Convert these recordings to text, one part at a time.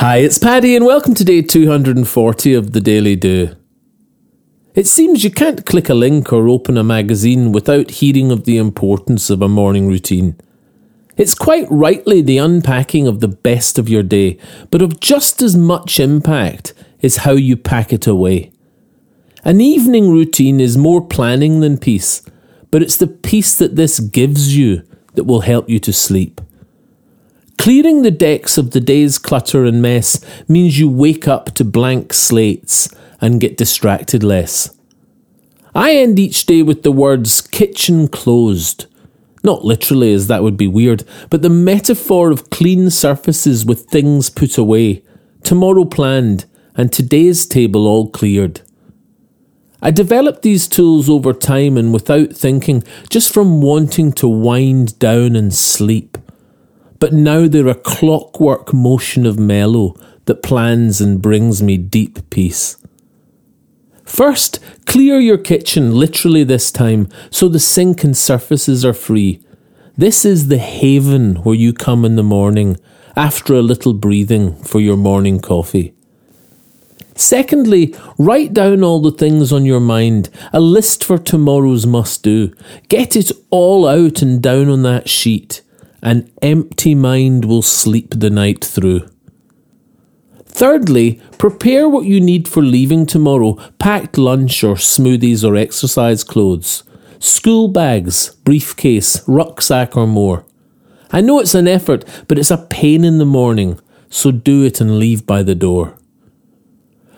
Hi, it's Paddy, and welcome to day 240 of the Daily Do. It seems you can't click a link or open a magazine without hearing of the importance of a morning routine. It's quite rightly the unpacking of the best of your day, but of just as much impact is how you pack it away. An evening routine is more planning than peace, but it's the peace that this gives you that will help you to sleep. Clearing the decks of the day's clutter and mess means you wake up to blank slates and get distracted less. I end each day with the words kitchen closed. Not literally, as that would be weird, but the metaphor of clean surfaces with things put away, tomorrow planned, and today's table all cleared. I developed these tools over time and without thinking, just from wanting to wind down and sleep but now they're a clockwork motion of mellow that plans and brings me deep peace. First, clear your kitchen literally this time so the sink and surfaces are free. This is the haven where you come in the morning after a little breathing for your morning coffee. Secondly, write down all the things on your mind, a list for tomorrow's must do. Get it all out and down on that sheet. An empty mind will sleep the night through. Thirdly, prepare what you need for leaving tomorrow packed lunch or smoothies or exercise clothes, school bags, briefcase, rucksack, or more. I know it's an effort, but it's a pain in the morning, so do it and leave by the door.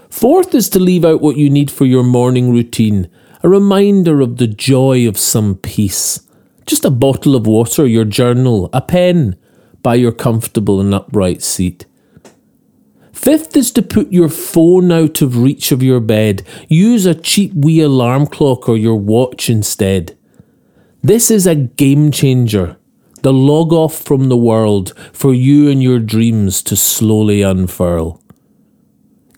Fourth is to leave out what you need for your morning routine, a reminder of the joy of some peace just a bottle of water, your journal, a pen by your comfortable and upright seat. Fifth is to put your phone out of reach of your bed. Use a cheap wee alarm clock or your watch instead. This is a game changer. The log off from the world for you and your dreams to slowly unfurl.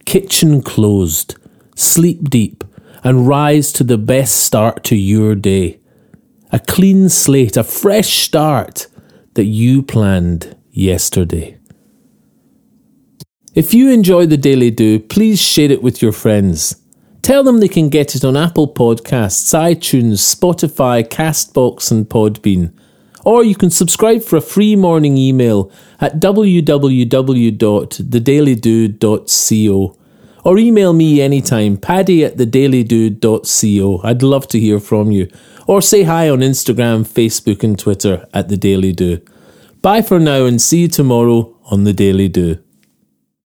Kitchen closed. Sleep deep and rise to the best start to your day a clean slate, a fresh start that you planned yesterday. If you enjoy the Daily Do, please share it with your friends. Tell them they can get it on Apple Podcasts, iTunes, Spotify, Castbox, and Podbean. Or you can subscribe for a free morning email at www.thedailydo.co. Or email me anytime, paddy at thedailydo.co. I'd love to hear from you or say hi on Instagram, Facebook, and Twitter at The Daily Do. Bye for now and see you tomorrow on The Daily Do.